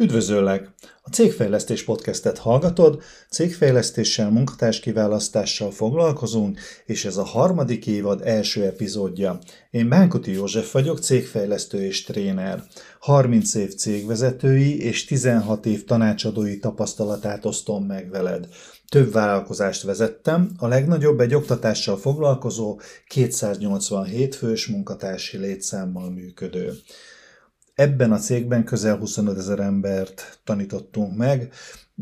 Üdvözöllek! A Cégfejlesztés podcastet hallgatod, cégfejlesztéssel, munkatárskiválasztással foglalkozunk, és ez a harmadik évad első epizódja. Én Bánkuti József vagyok, cégfejlesztő és tréner. 30 év cégvezetői és 16 év tanácsadói tapasztalatát osztom meg veled. Több vállalkozást vezettem, a legnagyobb egy oktatással foglalkozó 287 fős munkatársi létszámmal működő. Ebben a cégben közel 25 ezer embert tanítottunk meg,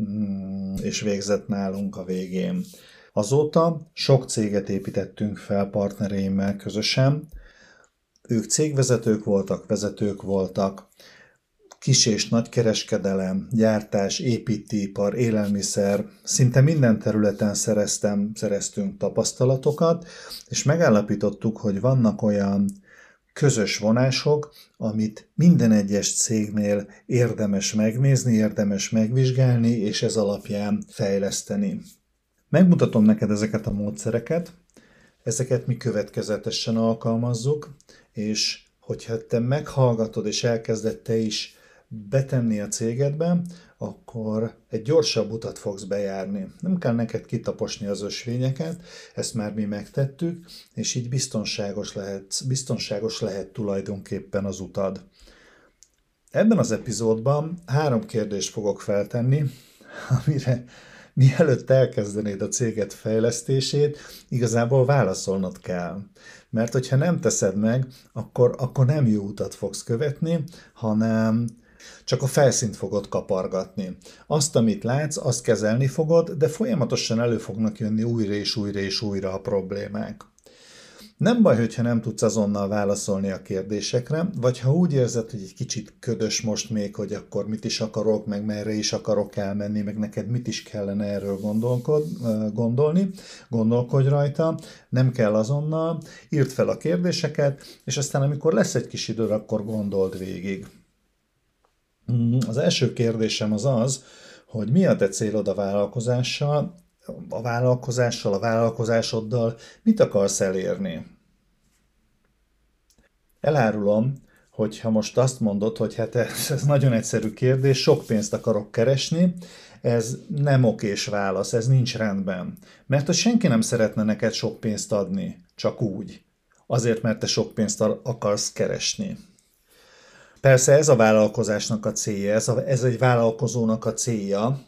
mm, és végzett nálunk a végén. Azóta sok céget építettünk fel partnereimmel közösen. Ők cégvezetők voltak, vezetők voltak, kis és nagy kereskedelem, gyártás, építőipar, élelmiszer, szinte minden területen szereztem, szereztünk tapasztalatokat, és megállapítottuk, hogy vannak olyan közös vonások, amit minden egyes cégnél érdemes megnézni, érdemes megvizsgálni, és ez alapján fejleszteni. Megmutatom neked ezeket a módszereket, ezeket mi következetesen alkalmazzuk, és hogyha te meghallgatod és elkezded te is betenni a cégedbe, akkor egy gyorsabb utat fogsz bejárni. Nem kell neked kitaposni az ösvényeket, ezt már mi megtettük, és így biztonságos lehet, biztonságos lehet tulajdonképpen az utad. Ebben az epizódban három kérdést fogok feltenni, amire mielőtt elkezdenéd a céget fejlesztését, igazából válaszolnod kell. Mert hogyha nem teszed meg, akkor, akkor nem jó utat fogsz követni, hanem csak a felszínt fogod kapargatni. Azt, amit látsz, azt kezelni fogod, de folyamatosan elő fognak jönni újra és újra és újra a problémák. Nem baj, hogyha nem tudsz azonnal válaszolni a kérdésekre, vagy ha úgy érzed, hogy egy kicsit ködös most még, hogy akkor mit is akarok, meg merre is akarok elmenni, meg neked mit is kellene erről gondolkod, gondolni, gondolkodj rajta, nem kell azonnal, írd fel a kérdéseket, és aztán amikor lesz egy kis időd, akkor gondold végig. Az első kérdésem az az, hogy mi a te célod a vállalkozással, a vállalkozással, a vállalkozásoddal, mit akarsz elérni? Elárulom, hogy ha most azt mondod, hogy hát ez, ez nagyon egyszerű kérdés, sok pénzt akarok keresni, ez nem okés válasz, ez nincs rendben. Mert hogy senki nem szeretne neked sok pénzt adni, csak úgy. Azért, mert te sok pénzt akarsz keresni. Persze ez a vállalkozásnak a célja, ez, a, ez egy vállalkozónak a célja,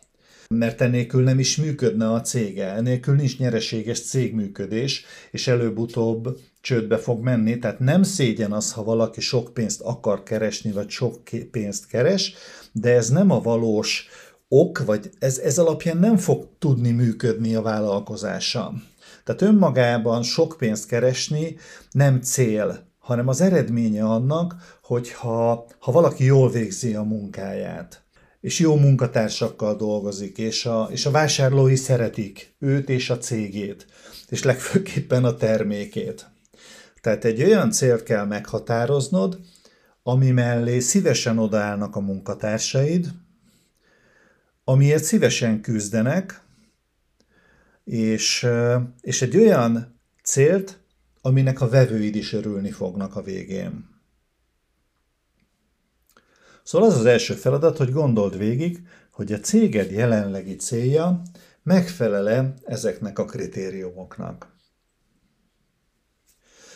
mert enélkül nem is működne a cége, enélkül nincs nyereséges cégműködés, és előbb-utóbb csődbe fog menni, tehát nem szégyen az, ha valaki sok pénzt akar keresni, vagy sok pénzt keres, de ez nem a valós ok, vagy ez, ez alapján nem fog tudni működni a vállalkozása. Tehát önmagában sok pénzt keresni nem cél, hanem az eredménye annak, hogyha ha valaki jól végzi a munkáját, és jó munkatársakkal dolgozik, és a, és a vásárlói szeretik őt és a cégét, és legfőképpen a termékét. Tehát egy olyan célt kell meghatároznod, ami mellé szívesen odaállnak a munkatársaid, amiért szívesen küzdenek, és, és egy olyan célt, aminek a vevőid is örülni fognak a végén. Szóval az az első feladat, hogy gondold végig, hogy a céged jelenlegi célja megfelele ezeknek a kritériumoknak.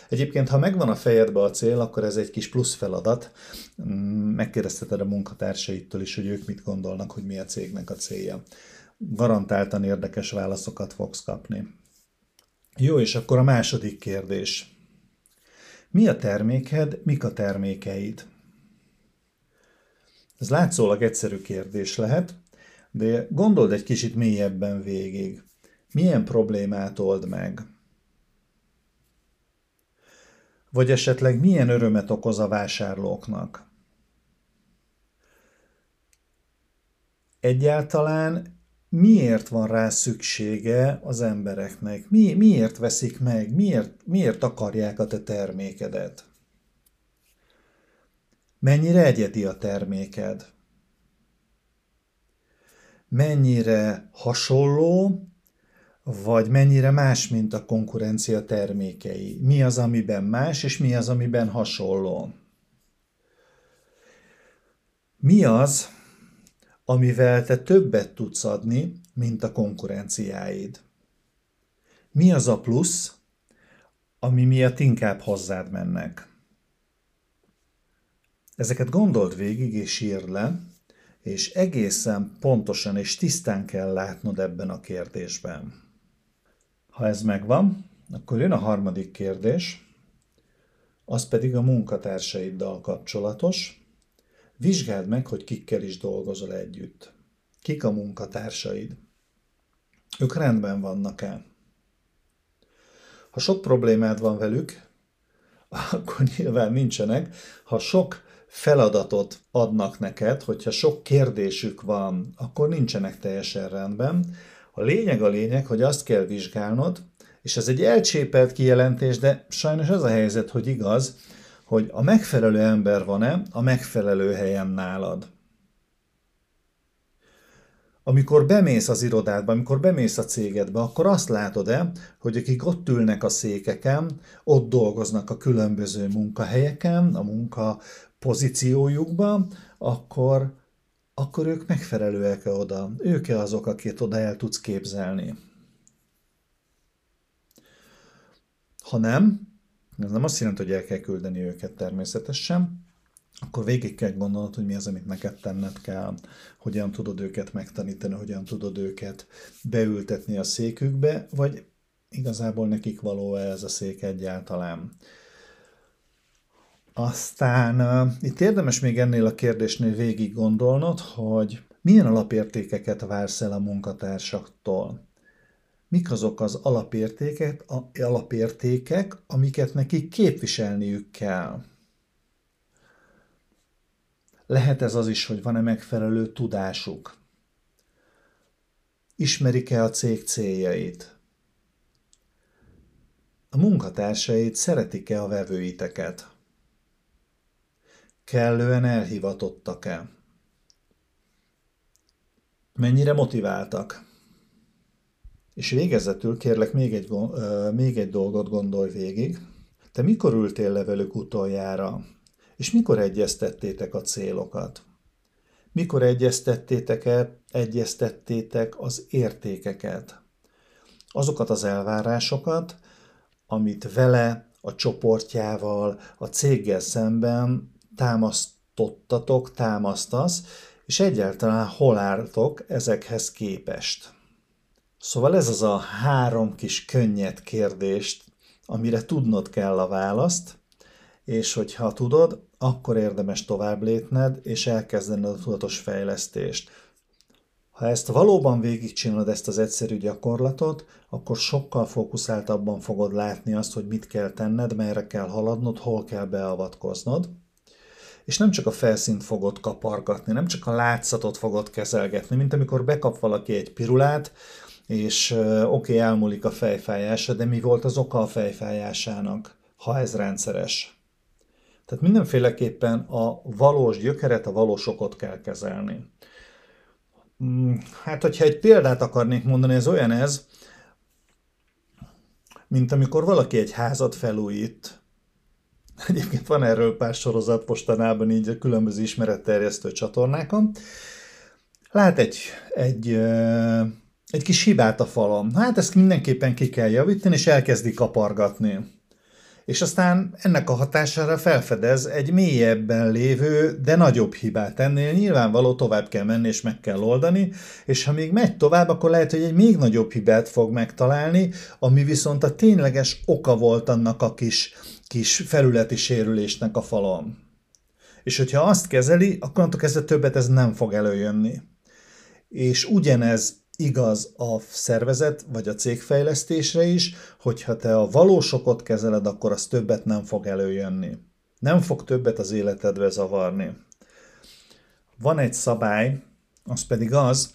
Egyébként, ha megvan a fejedbe a cél, akkor ez egy kis plusz feladat. Megkérdezteted a munkatársaitól is, hogy ők mit gondolnak, hogy mi a cégnek a célja. Garantáltan érdekes válaszokat fogsz kapni. Jó, és akkor a második kérdés. Mi a terméked, mik a termékeid? Ez látszólag egyszerű kérdés lehet, de gondold egy kicsit mélyebben végig. Milyen problémát old meg? Vagy esetleg milyen örömet okoz a vásárlóknak? Egyáltalán miért van rá szüksége az embereknek? Mi, miért veszik meg? Miért, miért akarják a te termékedet? Mennyire egyedi a terméked? Mennyire hasonló, vagy mennyire más, mint a konkurencia termékei? Mi az, amiben más, és mi az, amiben hasonló? Mi az, amivel te többet tudsz adni, mint a konkurenciáid? Mi az a plusz, ami miatt inkább hozzád mennek? Ezeket gondold végig és írd le, és egészen pontosan és tisztán kell látnod ebben a kérdésben. Ha ez megvan, akkor jön a harmadik kérdés, az pedig a munkatársaiddal kapcsolatos. Vizsgáld meg, hogy kikkel is dolgozol együtt. Kik a munkatársaid? Ők rendben vannak-e? Ha sok problémád van velük, akkor nyilván nincsenek. Ha sok feladatot adnak neked, hogyha sok kérdésük van, akkor nincsenek teljesen rendben. A lényeg a lényeg, hogy azt kell vizsgálnod, és ez egy elcsépelt kijelentés, de sajnos az a helyzet, hogy igaz, hogy a megfelelő ember van-e a megfelelő helyen nálad. Amikor bemész az irodádba, amikor bemész a cégedbe, akkor azt látod-e, hogy akik ott ülnek a székeken, ott dolgoznak a különböző munkahelyeken, a munka pozíciójukban, akkor, akkor ők megfelelőek-e oda? Ők-e azok, akit oda el tudsz képzelni? Ha nem, ez nem azt jelenti, hogy el kell küldeni őket természetesen, akkor végig kell gondolnod, hogy mi az, amit neked tenned kell, hogyan tudod őket megtanítani, hogyan tudod őket beültetni a székükbe, vagy igazából nekik való ez a szék egyáltalán. Aztán uh, itt érdemes még ennél a kérdésnél végig gondolnod, hogy milyen alapértékeket vársz el a munkatársaktól. Mik azok az alapértékek, a, alapértékek, amiket nekik képviselniük kell. Lehet ez az is, hogy van-e megfelelő tudásuk. Ismerik-e a cég céljait? A munkatársait szeretik-e a vevőiteket? Kellően elhivatottak-e? Mennyire motiváltak? És végezetül kérlek még egy, még egy dolgot gondolj végig. Te mikor ültél le velük utoljára? És mikor egyeztettétek a célokat? Mikor egyeztettétek, -e, egyeztettétek az értékeket? Azokat az elvárásokat, amit vele, a csoportjával, a céggel szemben támasztottatok, támasztasz, és egyáltalán hol álltok ezekhez képest. Szóval ez az a három kis könnyed kérdést, amire tudnod kell a választ, és hogyha tudod, akkor érdemes tovább lépned, és elkezdened a tudatos fejlesztést. Ha ezt valóban végigcsinálod, ezt az egyszerű gyakorlatot, akkor sokkal fókuszáltabban fogod látni azt, hogy mit kell tenned, merre kell haladnod, hol kell beavatkoznod. És nem csak a felszínt fogod kapargatni, nem csak a látszatot fogod kezelgetni, mint amikor bekap valaki egy pirulát, és oké, okay, elmúlik a fejfájása, de mi volt az oka a fejfájásának, ha ez rendszeres? Tehát mindenféleképpen a valós gyökeret, a valós okot kell kezelni. Mm, hát, hogyha egy példát akarnék mondani, ez olyan ez, mint amikor valaki egy házat felújít. Egyébként van erről pár sorozat mostanában így a különböző ismeretterjesztő csatornákon. Lát egy, egy, egy kis hibát a falon. Hát ezt mindenképpen ki kell javítani, és elkezdi kapargatni és aztán ennek a hatására felfedez egy mélyebben lévő, de nagyobb hibát ennél. Nyilvánvaló tovább kell menni, és meg kell oldani, és ha még megy tovább, akkor lehet, hogy egy még nagyobb hibát fog megtalálni, ami viszont a tényleges oka volt annak a kis, kis felületi sérülésnek a falon. És hogyha azt kezeli, akkor onnantól kezdve többet ez nem fog előjönni. És ugyanez igaz a szervezet vagy a cégfejlesztésre is, hogyha te a valósokot kezeled, akkor az többet nem fog előjönni. Nem fog többet az életedbe zavarni. Van egy szabály, az pedig az,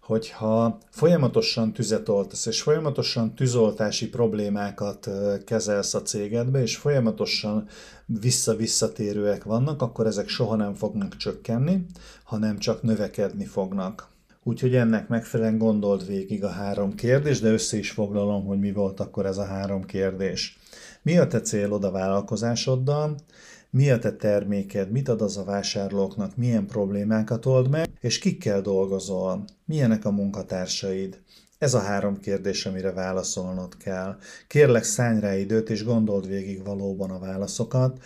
hogyha folyamatosan tüzet oltasz, és folyamatosan tűzoltási problémákat kezelsz a cégedbe, és folyamatosan vissza-visszatérőek vannak, akkor ezek soha nem fognak csökkenni, hanem csak növekedni fognak. Úgyhogy ennek megfelelően gondold végig a három kérdést, de össze is foglalom, hogy mi volt akkor ez a három kérdés. Mi a te célod a vállalkozásoddal? mi a te terméked, mit ad az a vásárlóknak, milyen problémákat old meg, és kikkel dolgozol, milyenek a munkatársaid. Ez a három kérdés, amire válaszolnod kell. Kérlek, szállj rá időt, és gondold végig valóban a válaszokat.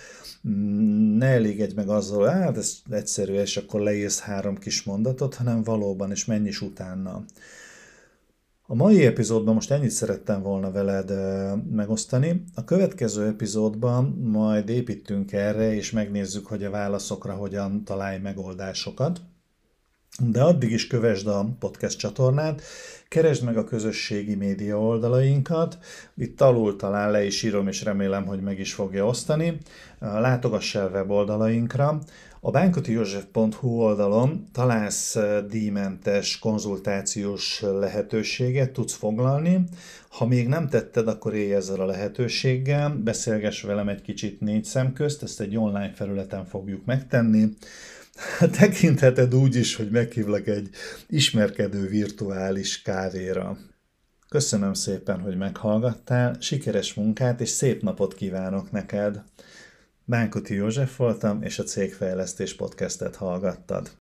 Mm, ne elégedj meg azzal, hát ez egyszerű, és akkor leírsz három kis mondatot, hanem valóban, és menj is utána. A mai epizódban most ennyit szerettem volna veled megosztani. A következő epizódban majd építünk erre, és megnézzük, hogy a válaszokra hogyan találj megoldásokat. De addig is kövesd a podcast csatornát, keresd meg a közösségi média oldalainkat, itt alul talán le is írom, és remélem, hogy meg is fogja osztani. Látogass el weboldalainkra, a bánkotijózsef.hu oldalon találsz díjmentes konzultációs lehetőséget, tudsz foglalni. Ha még nem tetted, akkor élj ezzel a lehetőséggel, beszélgess velem egy kicsit négy szem közt, ezt egy online felületen fogjuk megtenni. Tekintheted úgy is, hogy meghívlak egy ismerkedő virtuális kávéra. Köszönöm szépen, hogy meghallgattál, sikeres munkát és szép napot kívánok neked! Bánkuti József voltam, és a Cégfejlesztés podcastet hallgattad.